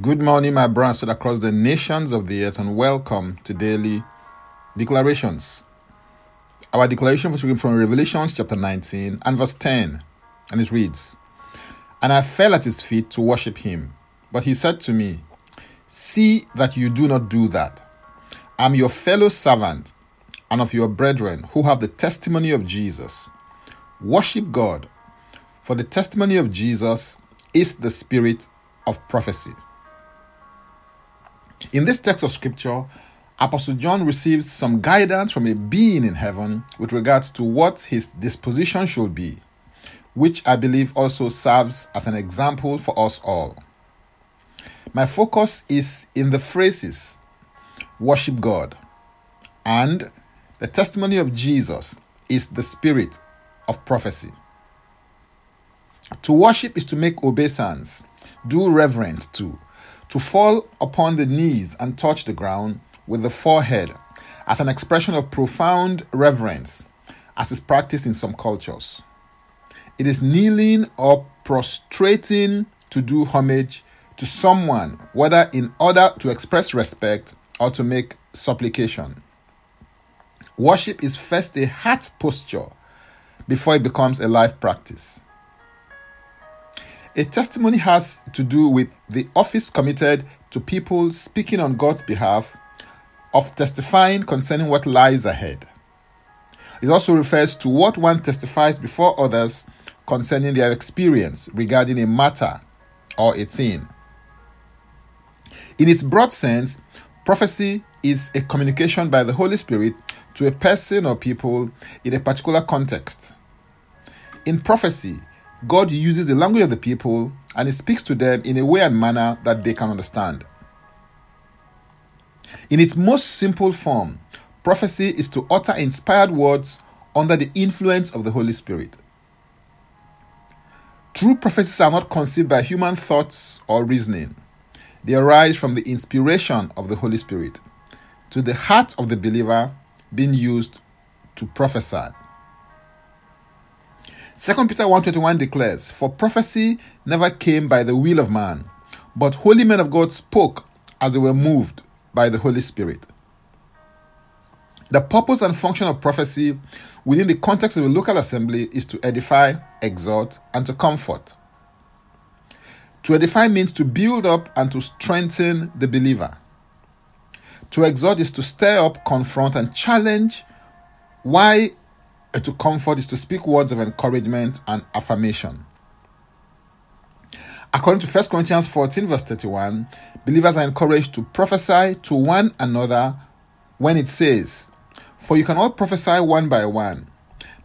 Good morning, my brothers across the nations of the earth, and welcome to daily declarations. Our declaration was taken from Revelation chapter 19 and verse 10, and it reads And I fell at his feet to worship him, but he said to me, See that you do not do that. I'm your fellow servant and of your brethren who have the testimony of Jesus. Worship God, for the testimony of Jesus is the spirit of prophecy. In this text of scripture, Apostle John receives some guidance from a being in heaven with regards to what his disposition should be, which I believe also serves as an example for us all. My focus is in the phrases worship God and the testimony of Jesus is the spirit of prophecy. To worship is to make obeisance, do reverence to, to fall upon the knees and touch the ground with the forehead as an expression of profound reverence, as is practiced in some cultures. It is kneeling or prostrating to do homage to someone, whether in order to express respect or to make supplication. Worship is first a heart posture before it becomes a life practice. A testimony has to do with the office committed to people speaking on God's behalf, of testifying concerning what lies ahead. It also refers to what one testifies before others concerning their experience regarding a matter or a thing. In its broad sense, prophecy is a communication by the Holy Spirit to a person or people in a particular context. In prophecy, God uses the language of the people and He speaks to them in a way and manner that they can understand. In its most simple form, prophecy is to utter inspired words under the influence of the Holy Spirit. True prophecies are not conceived by human thoughts or reasoning. They arise from the inspiration of the Holy Spirit to the heart of the believer being used to prophesy. 2 Peter 1:21 declares, "For prophecy never came by the will of man, but holy men of God spoke as they were moved by the Holy Spirit." The purpose and function of prophecy within the context of a local assembly is to edify, exhort, and to comfort. To edify means to build up and to strengthen the believer. To exhort is to stir up, confront, and challenge. Why Uh, to comfort is to speak words of encouragement and affirmation. According to 1 Corinthians 14, verse 31, believers are encouraged to prophesy to one another when it says, For you can all prophesy one by one,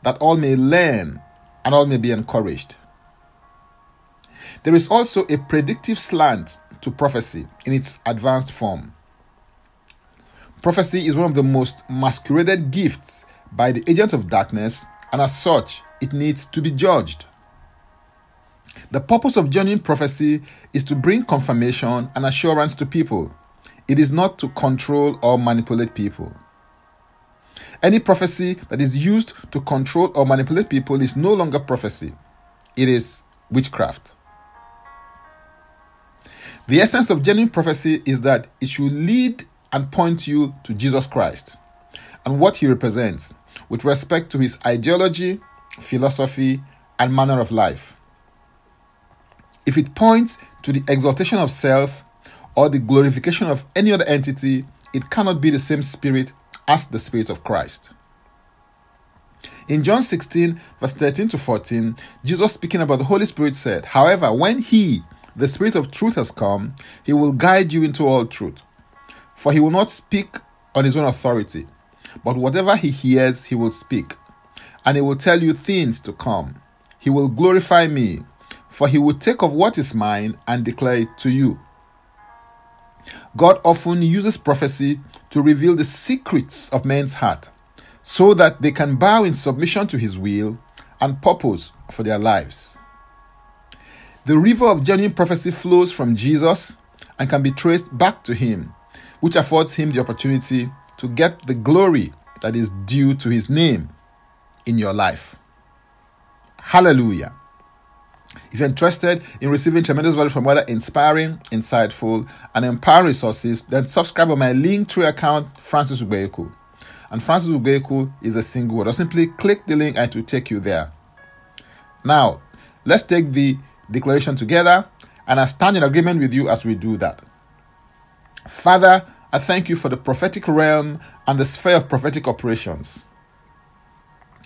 that all may learn and all may be encouraged. There is also a predictive slant to prophecy in its advanced form. Prophecy is one of the most masqueraded gifts by the agent of darkness, and as such, it needs to be judged. The purpose of genuine prophecy is to bring confirmation and assurance to people. It is not to control or manipulate people. Any prophecy that is used to control or manipulate people is no longer prophecy, it is witchcraft. The essence of genuine prophecy is that it should lead and point you to Jesus Christ and what he represents with respect to his ideology, philosophy, and manner of life. If it points to the exaltation of self or the glorification of any other entity, it cannot be the same spirit as the Spirit of Christ. In John 16, verse 13 to 14, Jesus speaking about the Holy Spirit said, However, when He, the Spirit of truth, has come, He will guide you into all truth. For He will not speak on His own authority but whatever he hears, he will speak, and he will tell you things to come. He will glorify me, for he will take of what is mine and declare it to you. God often uses prophecy to reveal the secrets of men's heart so that they can bow in submission to his will and purpose for their lives. The river of genuine prophecy flows from Jesus and can be traced back to him, which affords him the opportunity to get the glory that is due to his name in your life. Hallelujah. If you're interested in receiving tremendous value from other inspiring, insightful, and empowering resources, then subscribe on my Linktree account, Francis Ubeyeku. And Francis Ubeyeku is a single word. Or simply click the link and it will take you there. Now, let's take the declaration together, and I stand in agreement with you as we do that. Father, I thank you for the prophetic realm and the sphere of prophetic operations.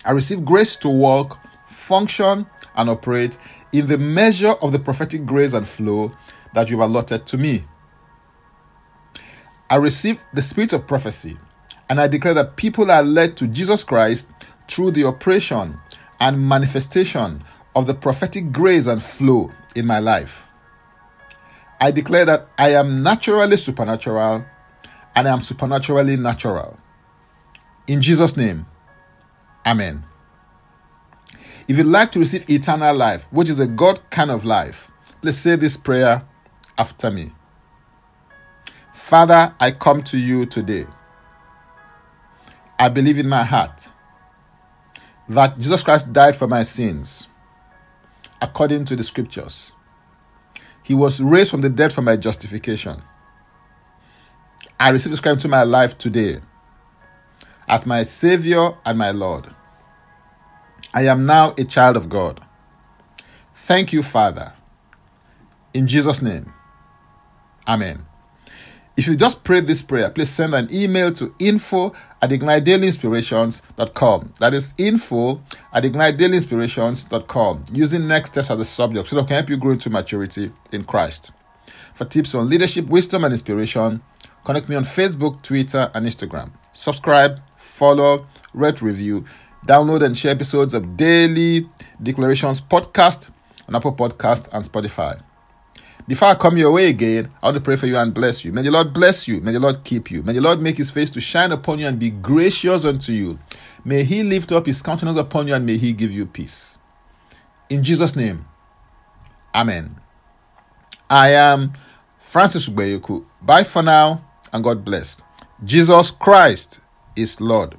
I receive grace to walk, function, and operate in the measure of the prophetic grace and flow that you've allotted to me. I receive the spirit of prophecy, and I declare that people are led to Jesus Christ through the operation and manifestation of the prophetic grace and flow in my life. I declare that I am naturally supernatural and I am supernaturally natural. In Jesus' name, Amen. If you'd like to receive eternal life, which is a God kind of life, please say this prayer after me. Father, I come to you today. I believe in my heart that Jesus Christ died for my sins according to the scriptures. He was raised from the dead for my justification. I receive this Christ into my life today as my Savior and my Lord. I am now a child of God. Thank you, Father. In Jesus' name, Amen. If you just prayed this prayer, please send an email to info at ignitedailyinspirations.com. That is info at ignitedailyinspirations.com using next steps as a subject so that I can help you grow into maturity in Christ. For tips on leadership, wisdom, and inspiration, connect me on Facebook, Twitter, and Instagram. Subscribe, follow, rate, review, download, and share episodes of Daily Declarations podcast on Apple Podcast and Spotify. Before I come your way again, I want to pray for you and bless you. May the Lord bless you. May the Lord keep you. May the Lord make his face to shine upon you and be gracious unto you. May he lift up his countenance upon you and may he give you peace. In Jesus' name, Amen. I am Francis Ubeyeku. Bye for now and God bless. Jesus Christ is Lord.